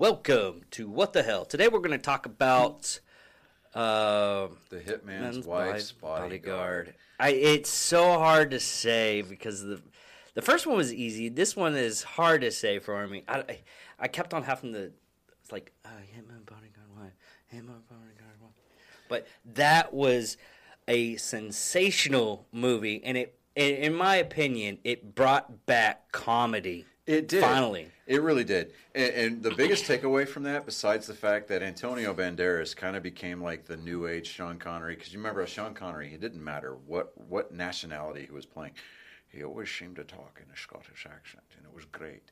welcome to What the Hell. Today we're going to talk about uh, The Hitman's Wife's Bodyguard. Bodyguard. I it's so hard to say because the the first one was easy. This one is hard to say for me. I I, I kept on having to it's like uh, Hitman Bodyguard Wife, Hitman Bodyguard Wife, but that was a sensational movie, and it in my opinion it brought back comedy. It did. Finally. It really did. And, and the biggest takeaway from that, besides the fact that Antonio Banderas kind of became like the new age Sean Connery, because you remember Sean Connery, it didn't matter what, what nationality he was playing. He always seemed to talk in a Scottish accent, and it was great.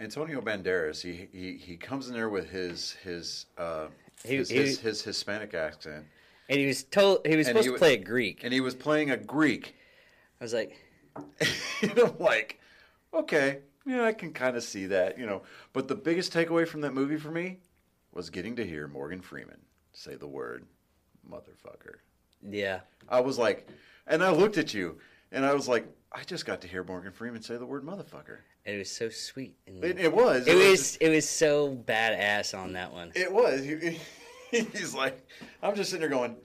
Antonio Banderas, he, he, he comes in there with his his uh, He- his, he- his, his Hispanic accent, And he was told he was supposed he to play a Greek. and he was playing a Greek. I was like, I'm like, okay, yeah, I can kind of see that, you know. But the biggest takeaway from that movie for me was getting to hear Morgan Freeman say the word motherfucker. yeah. I was like, and I looked at you, and I was like, I just got to hear Morgan Freeman say the word motherfucker. And It was so sweet. It, it was. it was just- it was so badass on that one. it was. He- he's like, I'm just sitting there going,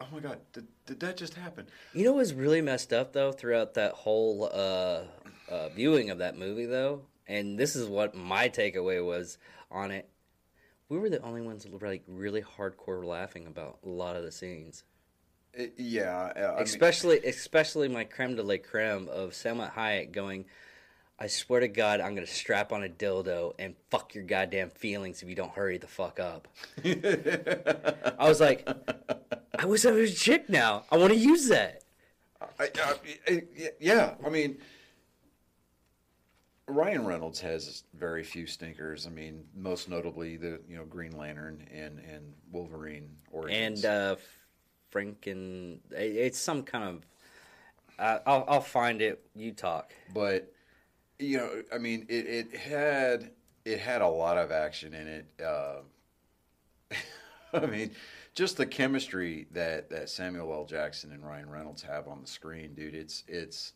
oh my god, did, did that just happen? You know what was really messed up though throughout that whole uh, uh, viewing of that movie though, and this is what my takeaway was on it. We were the only ones like really hardcore laughing about a lot of the scenes, It- yeah, I mean- especially especially my creme de la creme of Salma Hayek going. I swear to God, I'm gonna strap on a dildo and fuck your goddamn feelings if you don't hurry the fuck up. I was like, I wish I was a chick now. I want to use that. I, I, I- yeah, I mean, Ryan Reynolds has very few stinkers. I mean, most notably the you know Green Lantern and and Wolverine origins. and uh, Franken. It's some kind of. Uh, I'll I'll find it. You talk. but you know, I mean, it, it had it had a lot of action in it. Uh, I mean, just the chemistry that that Samuel L. Jackson and Ryan Reynolds have on the screen, dude. It's it's.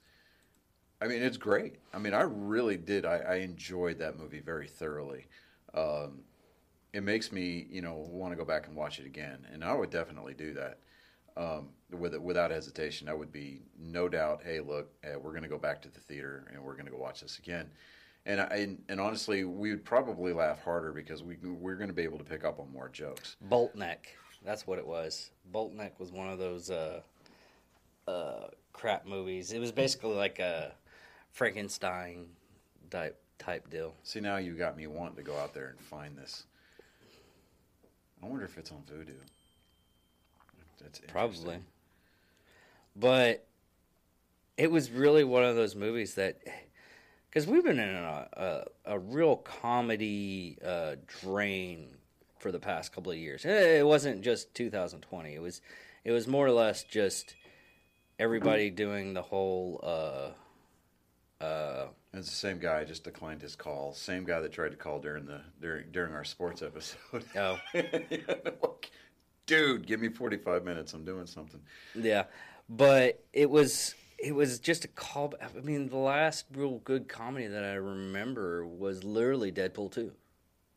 I mean, it's great. I mean, I really did. I, I enjoyed that movie very thoroughly. Um, it makes me, you know, want to go back and watch it again, and I would definitely do that um, with, without hesitation. I would be no doubt. Hey, look, uh, we're going to go back to the theater and we're going to go watch this again. And, I, and and honestly, we would probably laugh harder because we we're going to be able to pick up on more jokes. Boltneck, That's what it was. Boltneck was one of those uh, uh, crap movies. It was basically like a Frankenstein type type deal. See, now you got me wanting to go out there and find this. I wonder if it's on Vudu. That's Probably. But it was really one of those movies that, because we've been in a, a, a real comedy uh, drain for the past couple of years. It wasn't just 2020. It was, it was more or less just everybody doing the whole. Uh, uh, It's the same guy. Just declined his call. Same guy that tried to call during the during during our sports episode. oh, Dude, give me forty five minutes. I'm doing something. yeah, but it was it was just a call. I mean, the last real good comedy that I remember was literally Deadpool two.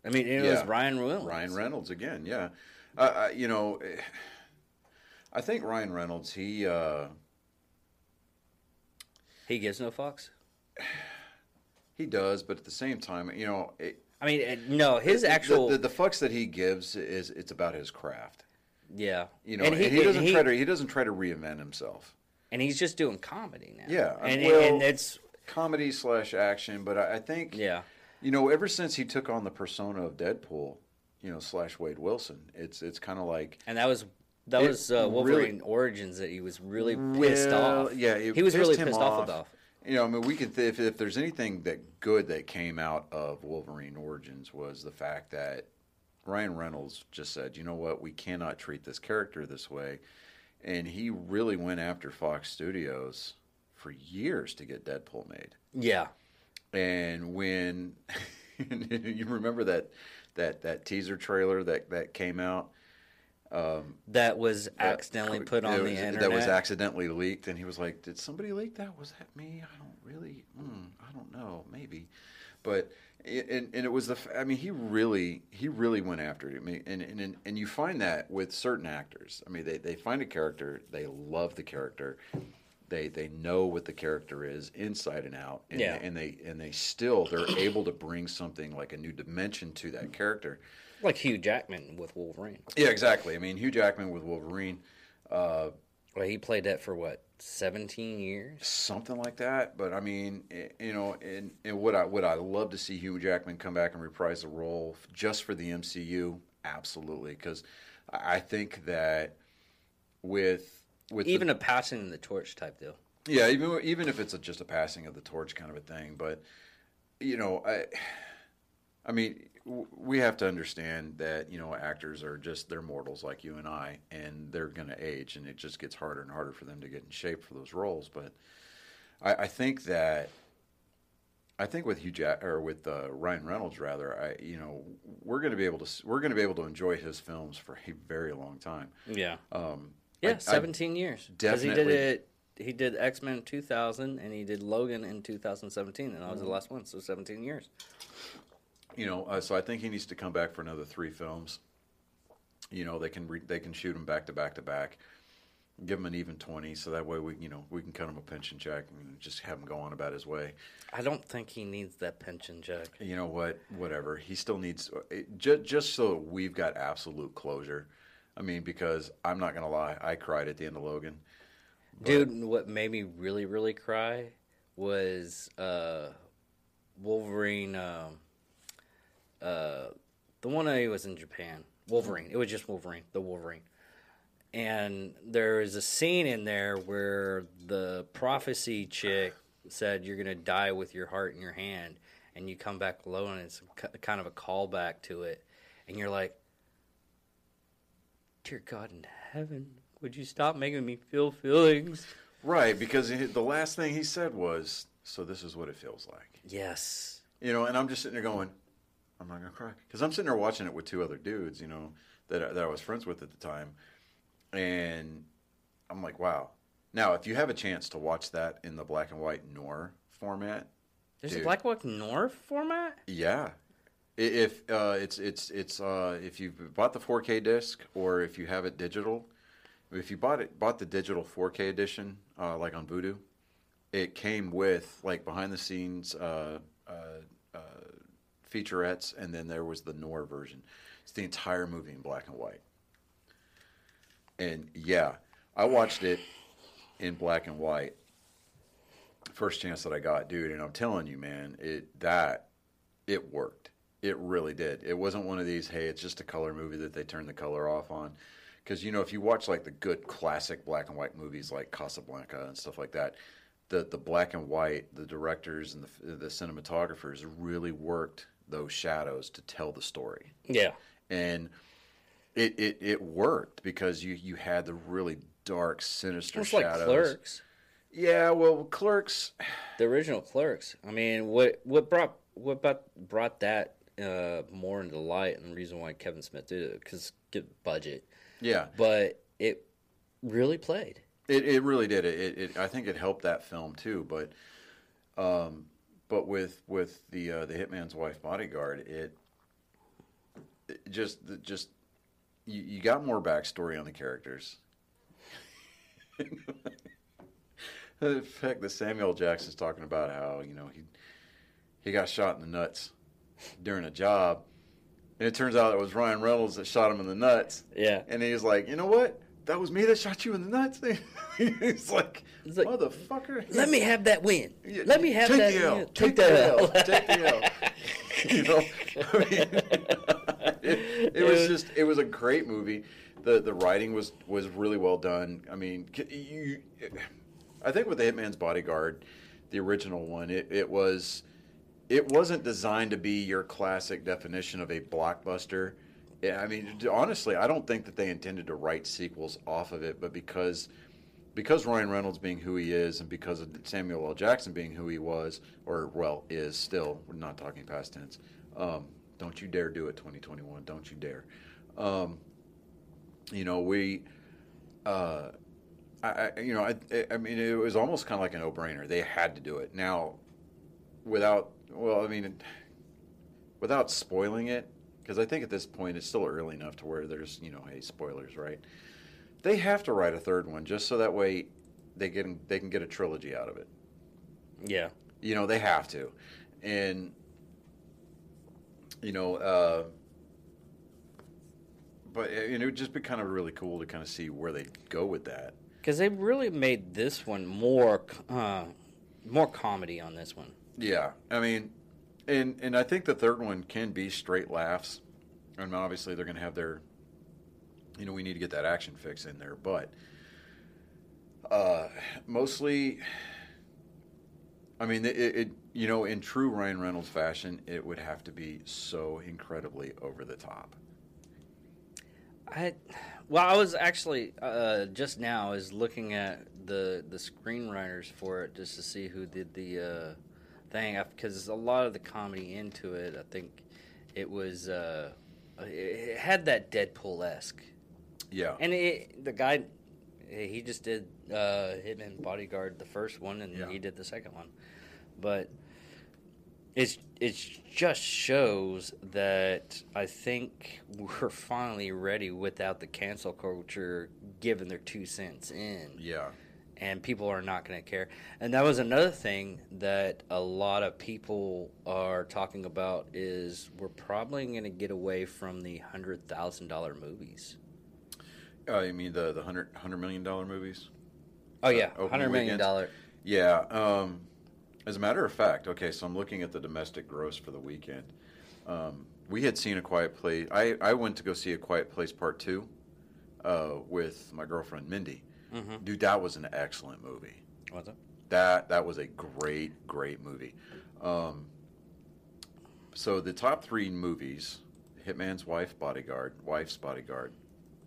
I mean, it was Ryan Reynolds. Ryan Reynolds again. Yeah, uh, you know, I think Ryan Reynolds. He uh, He gives no fucks. he does, but at the same time, you know, it, I mean, uh, no, his the- actual the, the, fucks that he gives is it's about his craft. yeah, You know, and and he, he, doesn't he, try to he doesn't try to reinvent himself. and he's just doing comedy now. Yeah, and well- and it's Comedy slash action, but I, I think yeah, You know, ever since he took on the persona of Deadpool, you know, slash Wade Wilson, it's it's kind of like and that was that was uh, really- Wolverine Origins that he was really pissed Well, off. Yeah, he was really pissed off about. You know, I mean, we could th- if if there's anything that good that came out of Wolverine Origins was the fact that Ryan Reynolds just said, you know what, we cannot treat this character this way, and he really went after Fox Studios for years to get Deadpool made. Yeah, And when you remember that that that teaser trailer that that came out, um, that was accidentally put on that the was, internet. That was accidentally leaked, and he was like, "Did somebody leak that? Was that me? I don't really. Mm, I don't know. Maybe." but and, and it was the. I mean, he really he really went after it. I mean, and and and you find that with certain actors. I mean, they they find a character, they love the character. They, they know what the character is inside and out, and, Yeah. and they and they still they're able to bring something like a new dimension to that character. Like Hugh Jackman with Wolverine. Yeah, exactly. I mean, Hugh Jackman with Wolverine, uh, Well, he played that for what, 17 years? something like that. But I mean, eh, you know, and, and would I would I love to see Hugh Jackman come back and reprise the role just for the MCU? Absolutely, because I think that with with the- Even a passing the torch type deal. Yeah, even even if it's a, just a passing of the torch kind of a thing, but you know, I, I mean, we have to understand that you know actors are just they're mortals like you and I, and they're going to age, and it just gets harder and harder for them to get in shape for those roles. But I, I think that I think with Hugh Jack or with uh, Ryan Reynolds, rather, I you know we're going to be able to we're going to be able to enjoy his films for a very long time. Yeah. Um, Yeah, I- I 17 years. Because he did it. He did X Men 2000 and he did Logan in 2017, and that was the last one, so 17 years. You know, uh, so I think he needs to come back for another three films. You know, they can re- they can shoot him back to back to back, give him an even twenty, so that way we you know we can cut him a pension check and just have him go on about his way. I don't think he needs that pension check. You know what? Whatever. He still needs it, just just so we've got absolute closure. I mean, because I'm not gonna lie, I cried at the end of Logan. Dude, what made me really, really cry was uh, Wolverine. Um, uh, the one I was in Japan. Wolverine. It was just Wolverine. The Wolverine. And there is a scene in there where the prophecy chick said, "You're gonna die with your heart in your hand," and you come back alone, and it's kind of a callback to it, and you're like, "Dear God in heaven, would you stop making me feel feelings?" Right, because the last thing he said was, "So this is what it feels like." Yes. You know, and I'm just sitting there going, I'm not gonna cry because I'm sitting there watching it with two other dudes, you know, that I- that I was friends with at the time, and I'm like, wow. Now, if you have a chance to watch that in the black and white noir format, There's Dude. a black and white Noir format. yeah, if uh, it's it's it's uh, if you've bought the 4K disc or if you have it digital, if you bought it bought the digital 4K edition, uh, like on Vudu, it came with like behind the scenes uh, featurettes, and then there was the Noir version. It's the entire movie in black and white. And yeah, I watched it in black and white. First chance that I got, dude, and I'm telling you, man, it that it worked. It really did. It wasn't one of these, hey, it's just a color movie that they turned the color off on. Because you know, if you watch like the good classic black and white movies like Casablanca and stuff like that, the the black and white, the directors and the the cinematographers really worked those shadows to tell the story, Yeah. and it it, it worked because you you had the really dark, sinister It's like. Clerks, Yeah, well, Clerks. the original Clerks. I mean, what what brought what brought brought that uh, more into light, and the reason why Kevin Smith did it because get budget, Yeah, but it really played. It it really did. It, it, it I think it helped that film too. But um, but with with the uh, the Hitman's Wife Bodyguard, it, it just just you, you got more backstory on the characters. the fact that Samuel. Jackson's talking about how you know he he got shot in the nuts during a job, and it turns out it was Ryan Reynolds that shot him in the nuts. Yeah. And he's like, you know what? That was me that shot you in the nuts. he's like, like, motherfucker. Let me have that win. Let me have take that. The L. win. Take, the L. Take the L. you know, I mean, it, it was just it was a great movie. the The writing was was really well done. I mean, you, I think with the Hitman's Bodyguard, the original one, it, it was it wasn't designed to be your classic definition of a blockbuster. Yeah, I mean, honestly, I don't think that they intended to write sequels off of it, but because because Ryan Reynolds being who he is, and because of Samuel L. Jackson being who he was, or well is still, we're not talking past tense. Um, don't you dare do it, 2021. Don't you dare. Um, you know, we, uh, I, you know, I, I mean, it was almost kind of like a no-brainer. They had to do it now, without. Well, I mean, without spoiling it, because I think at this point it's still early enough to where there's you know, hey, spoilers, right? They have to write a third one just so that way they can they can get a trilogy out of it. Yeah. You know, they have to, and you know, uh, but uh, it would just be kind of really cool to kind of see where they go with that. Because they really made this one more, uh, more comedy on this one. Yeah, I mean, and and I think the third one can be straight laughs, and obviously they're going to have their, you know, we need to get that action fix in there, but uh, mostly, I mean, it, it you know, in true Ryan Reynolds fashion, it would have to be so incredibly over the top. I, well, I was actually uh, just now is looking at the the screenwriters for it just to see who did the uh, thing because a lot of the comedy into it, I think it was uh, it had that Deadpool esque, Yeah, and it, the guy he just did uh, Hitman Bodyguard the first one, and Yeah. he did the second one, but it's it just shows that I think we're finally ready without the cancel culture giving their two cents in, yeah, and people are not going to care. And that was another thing that a lot of people are talking about is we're probably going to get away from the hundred thousand dollar movies. uh, you mean the the hundred hundred million dollar movies? Oh yeah, opening hundred million dollar. Yeah. Um, as a matter of fact, okay, so I'm looking at the domestic gross for the weekend. Um, we had seen A Quiet Place. I, I went to go see A Quiet Place Part 2 uh, with my girlfriend Mindy. Mm-hmm. Dude, that was an excellent movie. What's it? That that was a great, great movie. Um, so the top three movies, Hitman's Wife, Bodyguard, Wife's Bodyguard,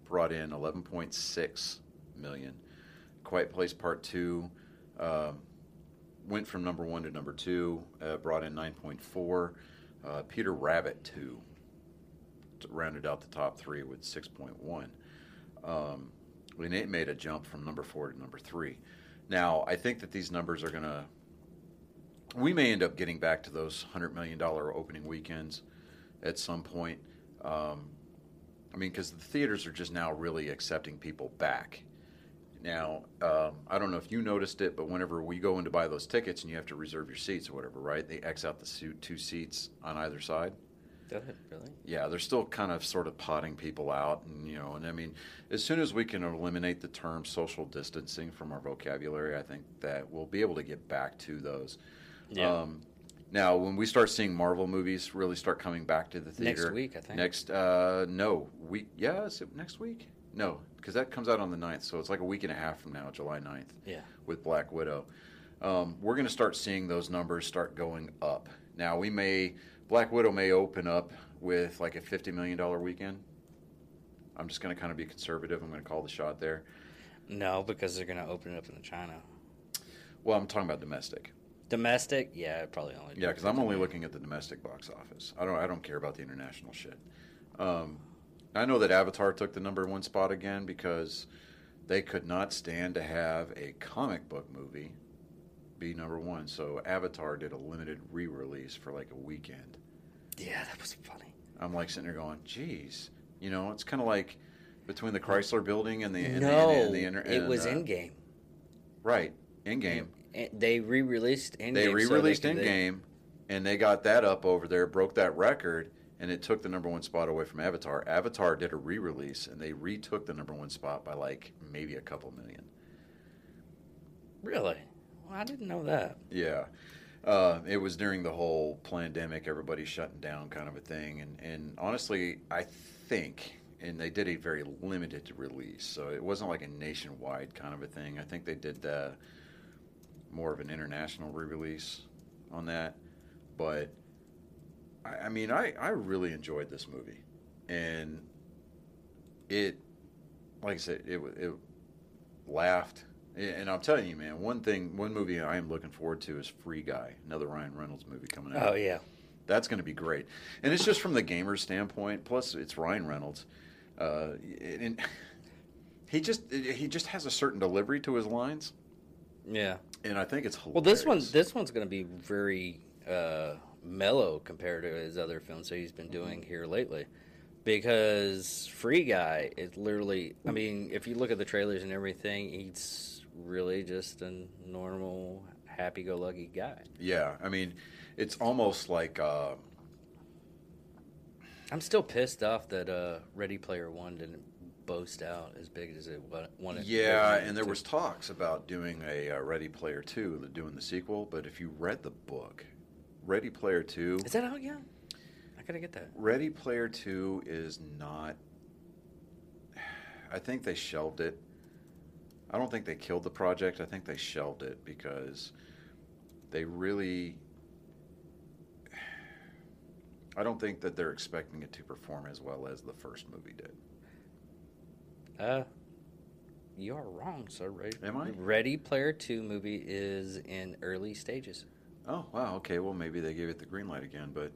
brought in 11.6 million. Quiet Place Part Two um, went from number one to number two, uh, brought in 9.4. Uh, Peter Rabbit Two rounded out the top three with 6.1. Um, and it made a jump from number four to number three. Now, I think that these numbers are going to. We may end up getting back to those $100 million opening weekends at some point. Um, I mean, because the theaters are just now really accepting people back. Now, um, I don't know if you noticed it, but whenever we go in to buy those tickets and you have to reserve your seats or whatever, right? They X out the two seats on either side. Does it really? Yeah, they're still kind of sort of potting people out, and you know, and I mean, as soon as we can eliminate the term social distancing from our vocabulary, I think that we'll be able to get back to those. Yeah. Um, now, when we start seeing Marvel movies really start coming back to the theater Next week, I think. Next, uh, no, week. Yeah, is it next week? No, because that comes out on the 9th, so it's like a week and a half from now, July 9th Yeah. with Black Widow. Um, we're going to start seeing those numbers start going up. Now we may Black Widow may open up with like a fifty million dollar weekend. I'm just going to kind of be conservative. I'm going to call the shot there. No, because they're going to open it up in China. Well, I'm talking about domestic. Domestic, yeah, probably only. Yeah, because I'm only looking at the domestic box office. I don't I don't care about the international shit. Um, I know that Avatar took the number one spot again because they could not stand to have a comic book movie be number one. So Avatar did a limited re-release for like a weekend. Yeah, that was funny. I'm like sitting there going, "Geez, you know, it's kind of like between the Chrysler Building and the and no, the, and the, inter- it and, was uh, Endgame. right Endgame. They re-released in They re-released Endgame, and they got that up over there, broke that record, and it took the number one spot away from Avatar. Avatar did a re-release, and they retook the number one spot by like maybe a couple million. Really? I didn't know that. Yeah. Uh, it was during the whole pandemic, everybody shutting down kind of a thing. And, and honestly, I think, and they did a very limited release, so it wasn't like a nationwide kind of a thing. I think they did uh, more of an international re release on that. But, I, I mean, I, I really enjoyed this movie. And it, like I said, it, it laughed. And I'm telling you, man, one thing, one movie I am looking forward to is Free Guy, another Ryan Reynolds movie coming out. Oh yeah. That's going to be great, and it's just from the gamer's standpoint. Plus, it's Ryan Reynolds, uh, and he just he just has a certain delivery to his lines, Yeah. and I think it's hilarious. Well, this one, this one's going to be very uh, mellow compared to his other films that he's been doing here lately. Because Free Guy is literally, I mean, if you look at the trailers and everything, he's really just a normal, happy-go-lucky guy. Yeah, I mean, it's almost like uh, I'm still pissed off that uh, Ready Player One didn't boast out as big as it wa- wanted. yeah, and there to. was talks about doing a uh, Ready Player Two, doing the sequel. But if you read the book, Ready Player Two, Is that out yet? I gotta get that. Ready Player Two is not. I think they shelved it. I don't think they killed the project. I think they shelved it because they really. I don't think that they're expecting it to perform as well as the first movie did. Uh, you are wrong, sir. Ready, Am I? Ready Player Two movie is in early stages. Oh wow, okay. Well, maybe they gave it the green light again, but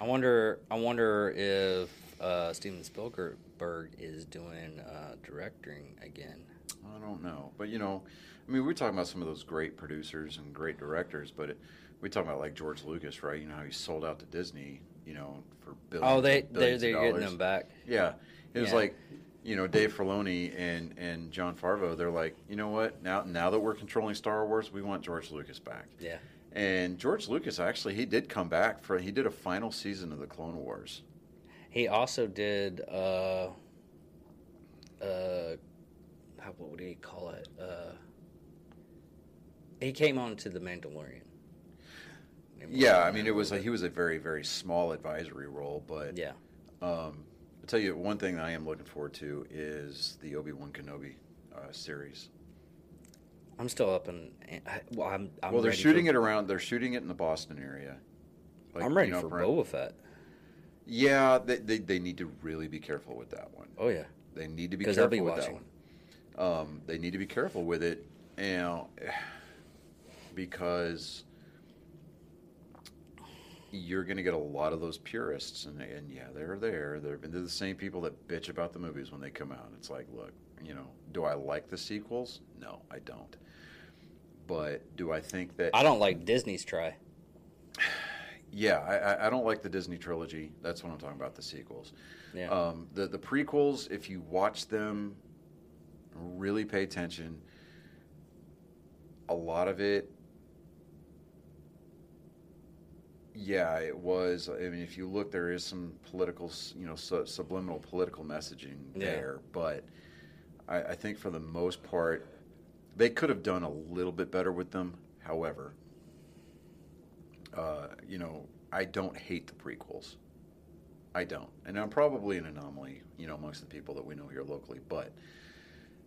I wonder. I wonder if uh, Steven Spielberg is doing uh, directing again. I don't know. But you know, I mean, we're talking about some of those great producers and great directors, but it, we talk about like George Lucas, right? You know how he sold out to Disney, you know, for billions. Oh, they billions they're of getting them back. Yeah, it was Yeah. like, you know, Dave Filoni and and Jon Favreau. They're like, you know what? Now now that we're controlling Star Wars, we want George Lucas back. Yeah. And George Lucas actually he did come back for he did a final season of the Clone Wars. He also did. Uh, uh, how, what would he call it? Uh, he came on to the Mandalorian. Yeah, I mean it was a, he was a very very small advisory role, but Yeah. Um, I'll tell you one thing that I am looking forward to is the Obi Wan Kenobi uh, series. I'm still up and Well, I'm. I'm well, they're shooting for, it around. They're shooting it in the Boston area. Like, I'm ready you know, for Brent- Boba Fett. Yeah, they, they they need to really be careful with that one. Oh yeah, They need to be because careful be with watching. that one. Um, they need to be careful with it, you know, because you're going to get a lot of those purists, and, and yeah, they're there. They're, they're the same people that bitch about the movies when they come out. It's like, look, you know, do I like the sequels? No, I don't. But do I think that? I don't like Disney's try. Yeah, I, I- don't like the Disney trilogy. That's what I'm talking about. The sequels. Yeah. Um, the the prequels, if you watch them, really pay attention. A lot of it, yeah, it was. I mean, if you look, there is some political, you know, su- subliminal political messaging Yeah. there. But I, I think for the most part, they could have done a little bit better with them. However, uh, you know, I don't hate the prequels. I don't, and I'm probably an anomaly, you know, amongst the people that we know here locally. But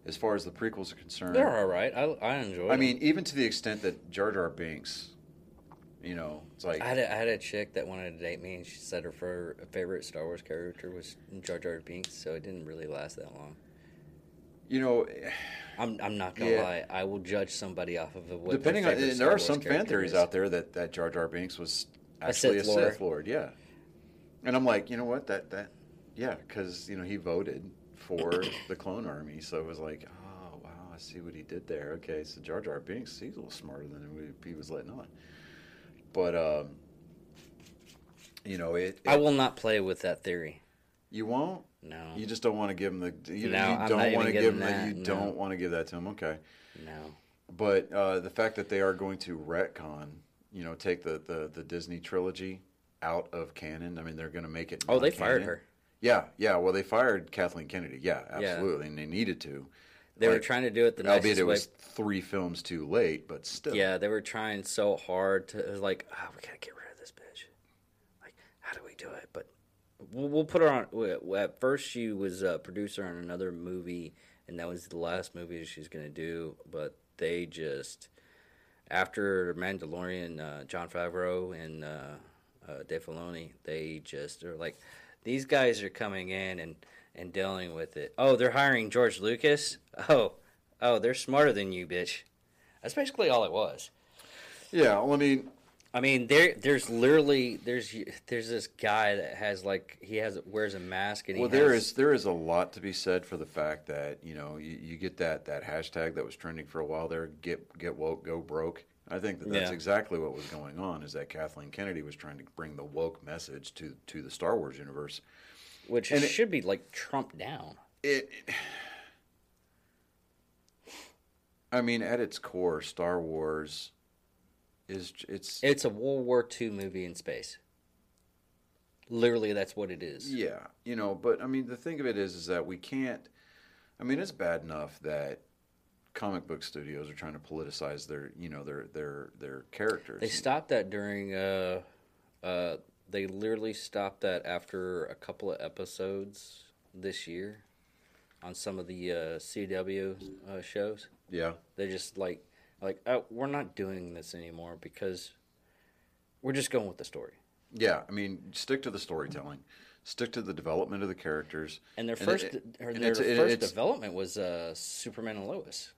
as far as the prequels are concerned, They're all right. I, I enjoy. I them. mean, even to the extent that Jar Jar Binks, you know, it's like I had, a, I had a chick that wanted to date me, and she said her favorite Star Wars character was Jar Jar Binks, so it didn't really last that long. you know, I'm, I'm not gonna Yeah. lie. I will judge somebody off of what. depending on, their and Star there are some fan theories is. out there that that Jar Jar Binks was actually a Sith Sith, Lord. Lord, yeah. And I'm like, you know what, that that, yeah, because you know he voted for the Clone Army, so it was like, oh wow, I see what he did there. Okay, so Jar Jar Binks, he's a little smarter than we- he was letting on. But um, you know, it, I will not play with that theory. you won't. No, You just don't want to give him the. You, No, you don't want to give him that. that, You no. don't want to give that to him. Okay. no. But uh, the fact that they are going to retcon, you know, take the, the, the Disney trilogy out of canon. I mean, they're going to make it. Oh, they fired her. Yeah, yeah. Well, they fired Kathleen Kennedy. Yeah, Yeah. absolutely, and they needed to. They were trying to do it the albeit nicest it way. was three films too late, but still. Yeah, they were trying so hard to it was like, ah, we gotta get rid of this bitch. Like, how do we do it? But we'll, we'll put her on. At first, she was a producer on another movie, and that was the last movie she's gonna do. But they just after Mandalorian, uh, Jon Favreau and uh, uh, Dave Filoni, they just are like, these guys are coming in and and dealing with it. Oh, they're hiring George Lucas. Oh, oh, they're smarter than you, bitch. That's basically all it was. Yeah. Well, I mean, I mean, there, there's literally there's there's this guy that has like he has wears a mask and he well, there has, is there is a lot to be said for the fact that you know you, you get that that hashtag that was trending for a while there. Get get woke, go broke. I think that that's Yeah. exactly what was going on. Is that Kathleen Kennedy was trying to bring the woke message to to the Star Wars universe. which And it- should be like trumped down. It. I mean, at its core, Star Wars is it's It's a World War II movie in space. Literally, that's what it is. Yeah, you know, but I mean, the thing of it is, is that we can't. I mean, it's bad enough that comic book studios are trying to politicize their, you know, their their their characters. They stopped that during. Uh, uh, they literally stopped that after a couple of episodes this year on some of the uh, CW uh, shows. Yeah, They just like like oh, we're not doing this anymore because we're just going with the story. yeah. I mean, stick to the storytelling, stick to the development of the characters. And their And first it- and their first development was uh, Superman and Lois,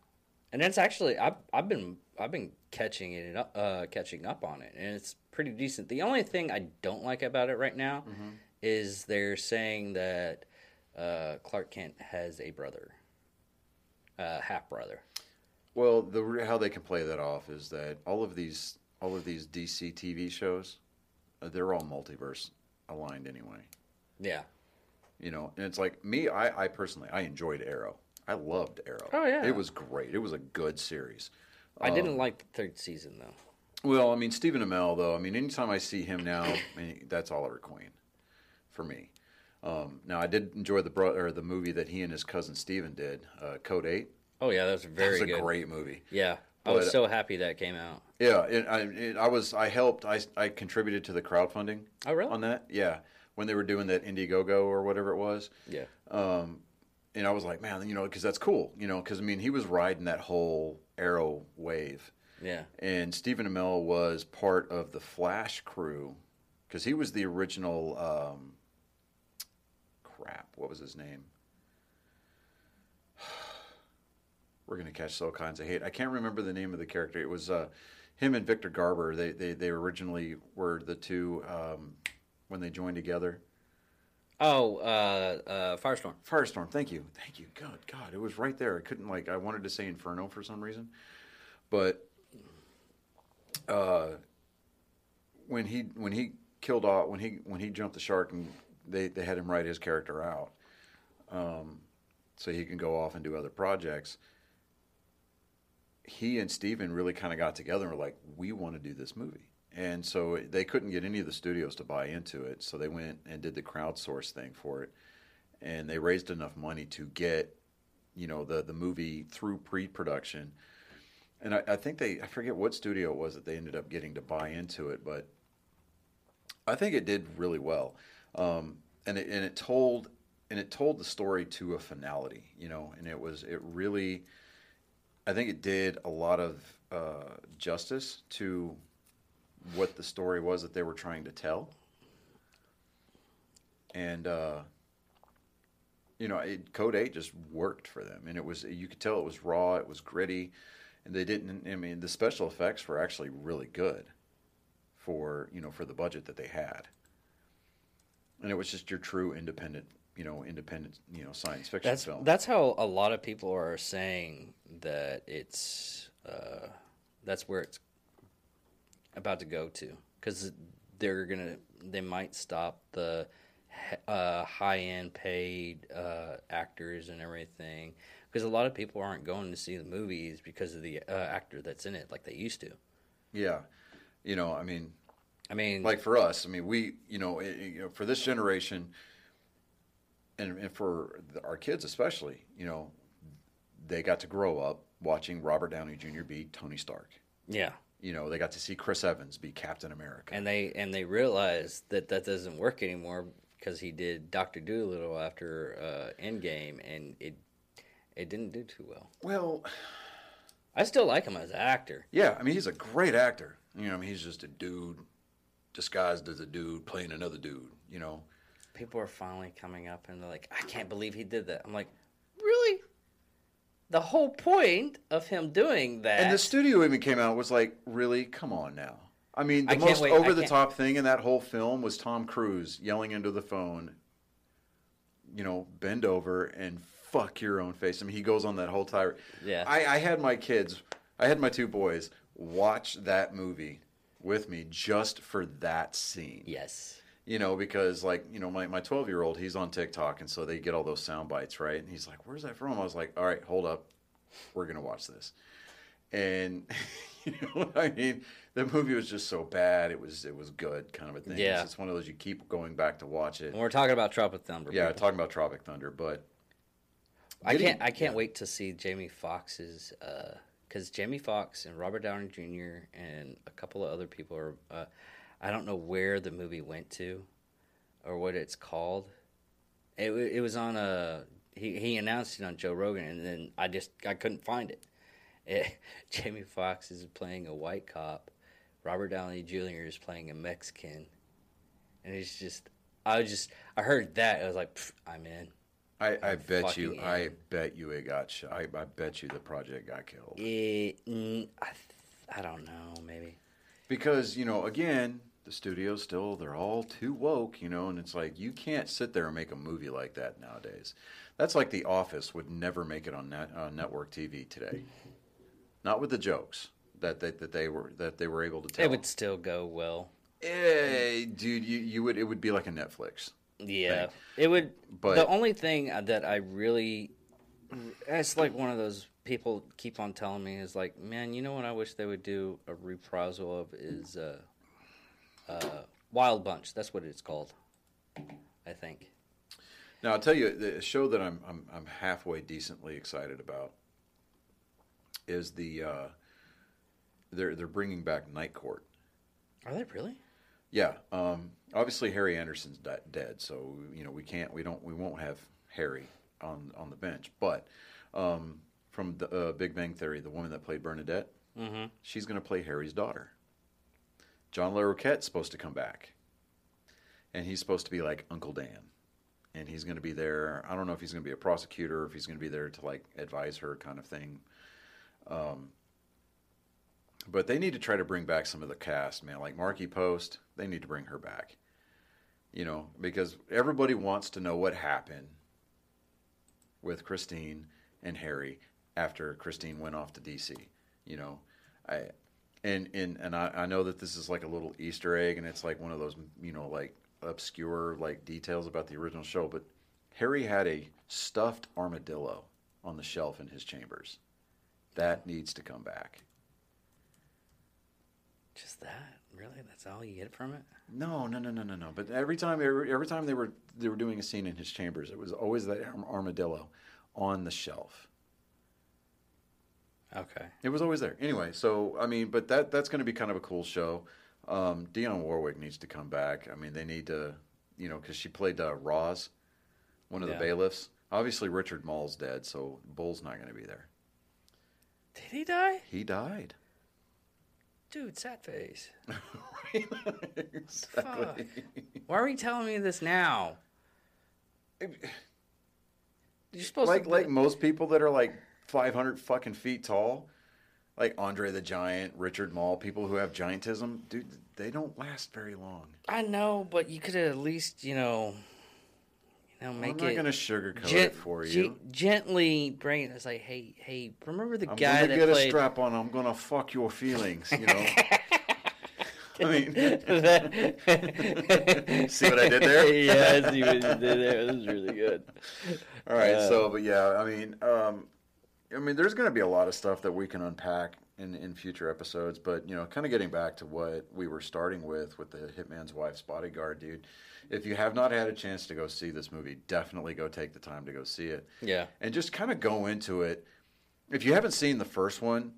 and it's actually I've I've been I've been catching it up uh, catching up on it, and it's pretty decent. The only thing I don't like about it right now Mm-hmm. is they're saying that uh, Clark Kent has a brother, uh, half brother. Well, the how they can play that off is that all of these all of these DC TV shows, uh, they're all multiverse aligned anyway. Yeah. You know, and it's like me. I, I personally, I enjoyed Arrow. I loved Arrow. Oh, yeah. it was great. It was a good series. I Um, didn't like the third season though. Well, I mean, Stephen Amell, though. I mean, anytime I see him now, I mean, that's Oliver Queen for me. Um, now, I did enjoy the bro- or the movie that he and his cousin Steven did, uh, Code Eight. Oh yeah, that was That very was a good. great movie. Yeah, I was so happy that came out. Yeah, it, I, it, I was. I helped. I, I contributed to the crowdfunding Oh really? on that. Yeah, when they were doing that Indiegogo or whatever it was. yeah. Um, and I was like, man, you know, because that's cool, you know, because I mean, he was riding that whole Arrow wave. Yeah. and Stephen Amell was part of the Flash crew because he was the original. Um, crap, what was his name? We're gonna catch all kinds of hate. I can't remember the name of the character. It was uh, him and Victor Garber. They, they they originally were the two um, when they joined together. Oh, uh, uh, Firestorm. Firestorm. Thank you, thank you. God, God, it was right there. I couldn't like. I wanted to say Inferno for some reason, but uh, when he when he killed off when he when he jumped the shark and they they had him write his character out, um, so he can go off and do other projects. He and Steven really kind of got together and were like, "We want to do this movie." And so they couldn't get any of the studios to buy into it, so they went and did the crowdsource thing for it. And they raised enough money to get you know the the movie through pre-production. And I, I think they i forget what studio it was that they ended up getting to buy into it but i think it did really well. Um, and it and it told and it told the story to a finality you know and it was it really i think it did a lot of uh, justice to what the story was that they were trying to tell and uh, you know, it, Code Eight just worked for them, and it was you could tell it was raw, it was gritty, and they didn't. I mean, the special effects were actually really good for you know for the budget that they had, and it was just your true independent, you know, independent, you know, science fiction That's film. that's how a lot of people are saying that it's uh, that's where it's about to go to because they're gonna they might stop the uh, high end paid uh, actors and everything because a lot of people aren't going to see the movies because of the uh, actor that's in it like they used to. yeah, you know, I mean, I mean, like for us, I mean, we, you know, it, you know, for this generation, and, and for the, our kids especially, you know, they got to grow up watching Robert Downey Jr. be Tony Stark. yeah, You know, they got to see Chris Evans be Captain America. and they and they realized that that doesn't work anymore because he did Doctor Dolittle after uh, Endgame, and it it didn't do too well. well, I still like him as an actor. yeah, I mean, he's a great actor. You know, I mean, he's just a dude disguised as a dude playing another dude. You know, People are finally coming up and they're like, "I can't believe he did that." I'm like? The whole point of him doing that, and the studio even came out was like, "Really? Come on now." I mean, the I most over the top thing in that whole film was Tom Cruise yelling into the phone, you know, bend over and fuck your own face. I mean, he goes on that whole tirade. Yeah. I, I had my kids, I had my two boys watch that movie with me just for that scene. Yes. You know, because like, you know, my, my 12 year old, he's on TikTok and so they get all those sound bites, right? And he's like, where's that from? I was like, all right, hold up. We're going to watch this. And, you know what I mean? The movie was just so bad. It was, it was good kind of a thing. Yeah. It's just one of those you keep going back to watch it. And we're talking about Tropic Thunder. Yeah, people. talking about Tropic Thunder, but I can't. I can't yeah. wait to see Jamie Foxx's because Jamie Foxx and Robert Downey Jr. and a couple of other people are. Uh, I don't know where the movie went to, or what it's called. It it was on a. He he announced it on Joe Rogan, and then I just I couldn't find it. It- Jamie Foxx is playing a white cop. Robert Downey Jr. is playing a Mexican, and it's just. I was just. I heard that. I was like, I'm in. I, I I'm bet you, fucking I bet you it got shot. I, I bet you the project got killed. It, mm, I, th- I don't know, maybe. Because, you know, again, the studios still, they're all too woke, you know, and it's like, you can't sit there and make a movie like that nowadays. That's like The Office would never make it on, net, on network TV today. Not with the jokes that they, that they were that they were able to tell. It would still go well. Eh, dude, you, you would it would be like a Netflix. Yeah, it would. But- the only thing that I really, it's like one of those people keep on telling me is like, man, you know what? I wish they would do a reprisal of is uh, uh, Wild Bunch. That's what it's called. I think. Now I'll tell you the show that I'm I'm, I'm halfway decently excited about is the uh, they're they're bringing back Night Court. Are they really? Yeah, um, obviously Harry Anderson's de- dead, so you know we can't we don't we won't have Harry on on the bench. But um, from the uh, Big Bang Theory, the woman that played Bernadette, Mm-hmm. she's going to play Harry's daughter. John Larroquette's supposed to come back, and he's supposed to be like Uncle Dan, and he's going to be there. I don't know if he's going to be a prosecutor, or if he's going to be there to like advise her, kind of thing. Um, but they need to try to bring back some of the cast, man. Like Markie Post, they need to bring her back. You know, because everybody wants to know what happened with Christine and Harry after Christine went off to DC. You know, I and and and I, I know that this is like a little Easter egg, and it's like one of those you know like obscure like details about the original show. But Harry had a stuffed armadillo on the shelf in his chambers. That needs to come back. Just that? Really? That's all you get from it? No, no, no, no, no, no. But every time, every, every time they were they were doing a scene in his chambers, it was always that armadillo on the shelf. Okay. It was always there. Anyway, so I mean, but that that's going to be kind of a cool show. Um, Dionne Warwick needs to come back. I mean, they need to, you know, because she played uh, Roz, one of Yeah. the bailiffs. Obviously, Richard Moll's dead, so Bull's not going to be there. Did he die? He died. Dude, sad face. exactly. Why are you telling me this now? You're supposed like to like most people that are like 500 fucking feet tall, like Andre the Giant, Richard Moll, people who have giantism, dude, they don't last very long. I know, but you could at least, you know, you know, I'm make not it gonna sugarcoat gen- it for you. gently bring it. It's like, hey, hey, remember the I'm guy gonna that get played? a strap on. I'm gonna fuck your feelings. You know. I mean, see what I did there? yeah, I see what you did there. That was really good. All right. Uh, so, but yeah, I mean, um, I mean, there's going to be a lot of stuff that we can unpack in in future episodes. But you know, kind of getting back to what we were starting with with the Hitman's Wife's Bodyguard, dude. If you have not had a chance to go see this movie, definitely go take the time to go see it Yeah, and just kind of go into it. If you haven't seen the first one,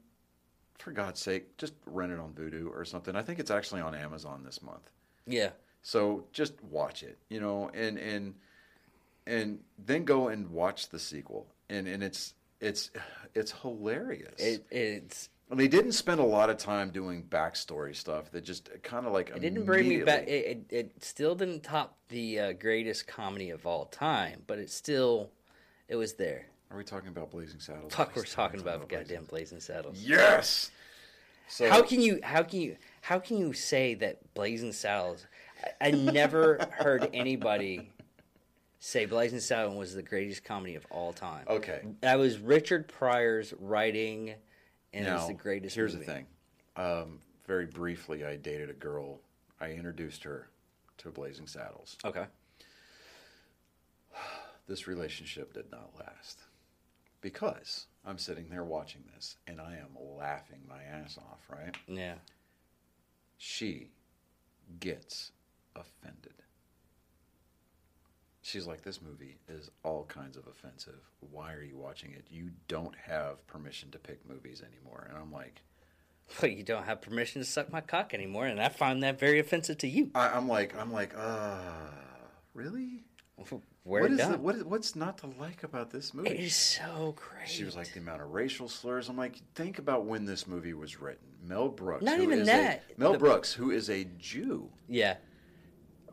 for God's sake, just rent it on Vudu or something. I think it's actually on Amazon this month. yeah, So just watch it, you know, and and and then go and watch the sequel. And and it's it's it's hilarious. it, it's and they didn't spend a lot of time doing backstory stuff. They just kind of like it didn't bring me back. It, it, it still didn't top the uh, greatest comedy of all time, but it still it was there. Are we talking about Blazing Saddles? Fuck, we're talking about Blazing- goddamn Blazing Saddles. Yes. So How can you? How can you? How can you say that Blazing Saddles? I, I never heard anybody say Blazing Saddles was the greatest comedy of all time. Okay. That was Richard Pryor's writing, and Now, the greatest. Here's movie. the thing. um, very briefly, I dated a girl. I introduced her to Blazing Saddles. Okay. This relationship did not last because I'm sitting there watching this and I am laughing my ass off, right? Yeah. She gets offended. She's like, This movie is all kinds of offensive. Why are you watching it? You don't have permission to pick movies anymore. And I'm like, you don't have permission to suck my cock anymore, and I find that very offensive to you. I, I'm like, I'm like, uh, really? Where what is done? it? What is, what's not to like about this movie? It is so great. She was like the amount of racial slurs. I'm like, think about when this movie was written. Mel Brooks, Not even that. A, Mel The- Brooks, who is a Jew. yeah.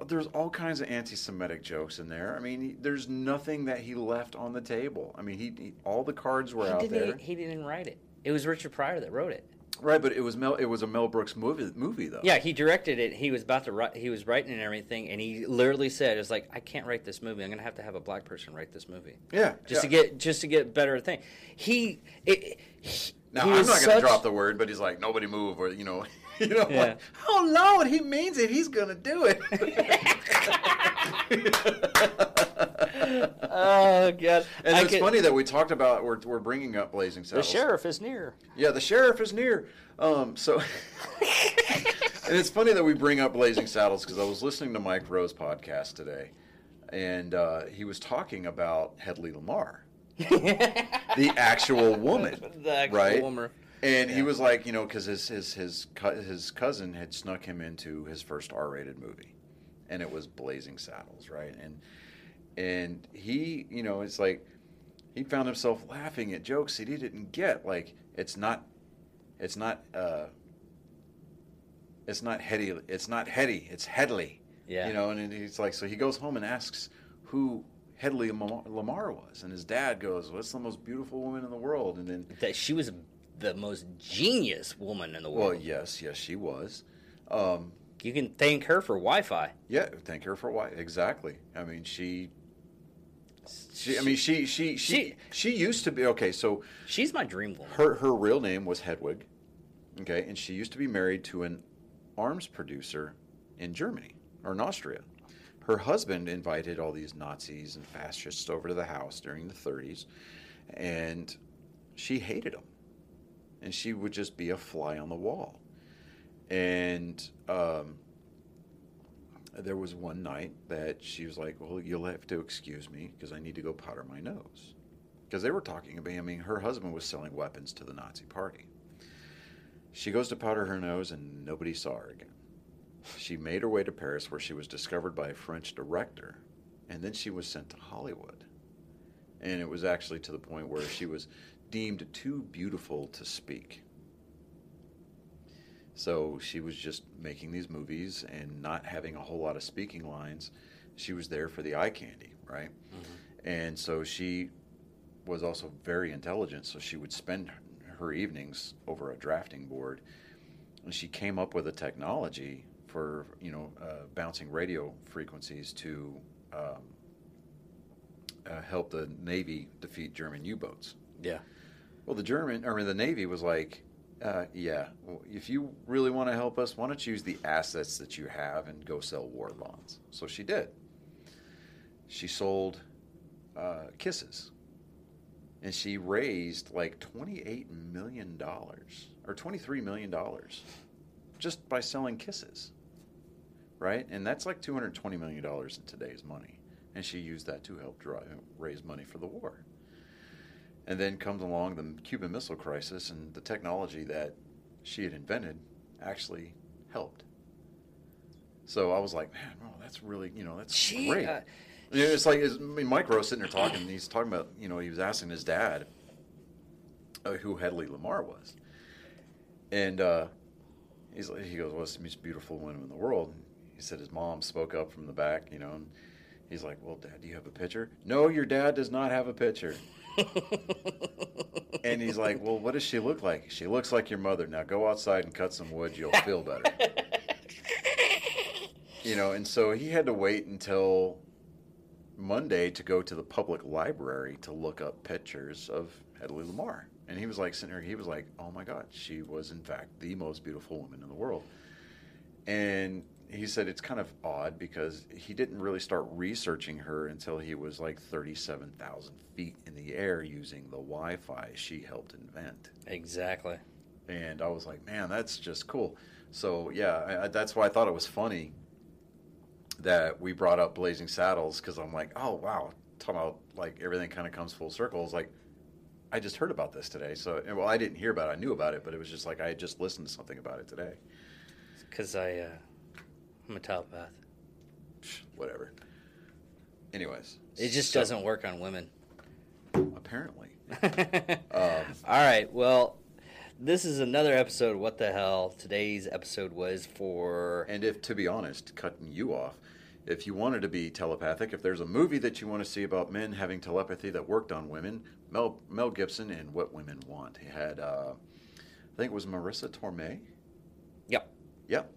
There's all kinds of anti-Semitic jokes in there. I mean, he, there's nothing that he left on the table. I mean, he, he all the cards were He out there, he didn't write it. It was Richard Pryor that wrote it. right? But it was Mel. It was a Mel Brooks movie, movie though. Yeah, he directed it. He was about to write. He was writing and everything, and he literally said, "It's like I can't write this movie. I'm gonna have to have a black person write this movie yeah. just yeah. to get just to get better thing." He, it, he Now I'm not going to drop the word, but he's like, nobody move, or you know, you know, Yeah. like, oh Lord, he means it. He's going to do it. Oh god! And I it's could- funny that we talked about we're, we're bringing up Blazing Saddles. The sheriff is near. Yeah, the sheriff is near. Um, so, and it's funny that we bring up Blazing Saddles because I was listening to Mike Rowe's podcast today, and uh, he was talking about Hedley Lamarr, the actual woman, The actual right? woman. And he was like, you know, because his his his his cousin had snuck him into his first R-rated movie, and it was Blazing Saddles, right? And and he, you know, it's like he found himself laughing at jokes that he didn't get. Like it's not, it's not, uh, it's not heady. It's not heady. It's Headley. Yeah. You know, and he's like, so he goes home and asks who Headley Lamarr was, and his dad goes, "What's the most beautiful woman in the world?" And then That she was the most genius woman in the world. Well, yes, yes, she was. Um, You can thank her for Wi-Fi. yeah, thank her for why exactly. I mean, she, she. I mean, she, she, she, She- she used to be okay. So She's my dream woman. her her real name was Hedwig, okay, and she used to be married to an arms producer in Germany or in Austria. Her husband invited all these Nazis and fascists over to the house during the 30s, and she hated them, and she would just be a fly on the wall. And um, there was one night that she was like, "Well, you'll have to excuse me because I need to go powder my nose." Because they were talking about, I mean, her husband was selling weapons to the Nazi party. She goes to powder her nose and nobody saw her again. She made her way to Paris where she was discovered by a French director and then she was sent to Hollywood. And it was actually to the point where she was deemed too beautiful to speak. So she was just making these movies and not having a whole lot of speaking lines. She was there for the eye candy, right? And so she was also very intelligent, so she would spend her evenings over a drafting board. And she came up with a technology for, you know, uh, bouncing radio frequencies to um, uh, help the Navy defeat German U-boats. Yeah. Well, the German, I mean, the Navy was like, uh, yeah, if you really want to help us, why don't you use the assets that you have and go sell war bonds? So she did. She sold uh, kisses. And she raised like $28 million or $23 million just by selling kisses. Right? And that's like $220 million in today's money. And she used that to help drive, raise money for the war. And then comes along the Cuban Missile Crisis, and the technology that she had invented actually helped. So I was like, man, oh, that's really, you know, that's She, great. uh, Yeah, it's like it's, I mean, Mike Rowe's sitting there talking. and he's talking about, you know, he was asking his dad uh, who Hedley Lamarr was, and uh, he's like, he goes, "What's the most beautiful woman in the world?" He said his mom spoke up from the back, you know, and he's like, "Well, Dad, do you have a picture?" No, your dad does not have a picture. And he's like, "Well, what does she look like?" She looks like your mother. Now go outside and cut some wood. You'll feel better. you know, and so he had to wait until Monday to go to the public library to look up pictures of Hedley Lamarr. And he was like sitting there, he was like, oh my God, she was in fact the most beautiful woman in the world. And he said it's kind of odd because he didn't really start researching her until he was like 37,000 feet in the air using the Wi Fi she helped invent. Exactly. And I was like, man, that's just cool. So, yeah, I, that's why I thought it was funny that we brought up Blazing Saddles because I'm like, oh, wow, talking about like everything kind of comes full circle. It's like, I just heard about this today. So, well, I didn't hear about it. I knew about it, but it was just like I had just listened to something about it today. Because I, uh, I'm a telepath. Whatever. Anyways, It just so- doesn't work on women. apparently. Um, All right. Well, this is another episode. of What the hell? Today's episode was for. And if, to be honest, cutting you off, if you wanted to be telepathic, if there's a movie that you want to see about men having telepathy that worked on women, Mel Mel Gibson in What Women Want. He had, uh, I think it was Marisa Tomei. Yep. Yep.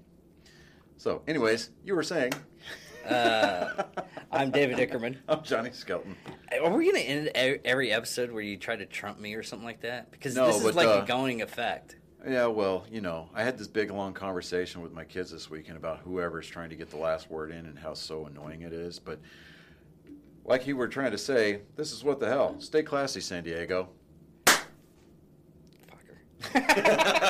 So, anyways, you were saying. Uh, I'm David Ickerman. I'm Johnny Skelton. Are we going to end every episode where you try to trump me or something like that? Because No, this is but, like uh, a going effect. Yeah, well, you know, I had this big long conversation with my kids this weekend about whoever's trying to get the last word in and how so annoying it is. But like you were trying to say, this is what the hell. Stay classy, San Diego. Fucker.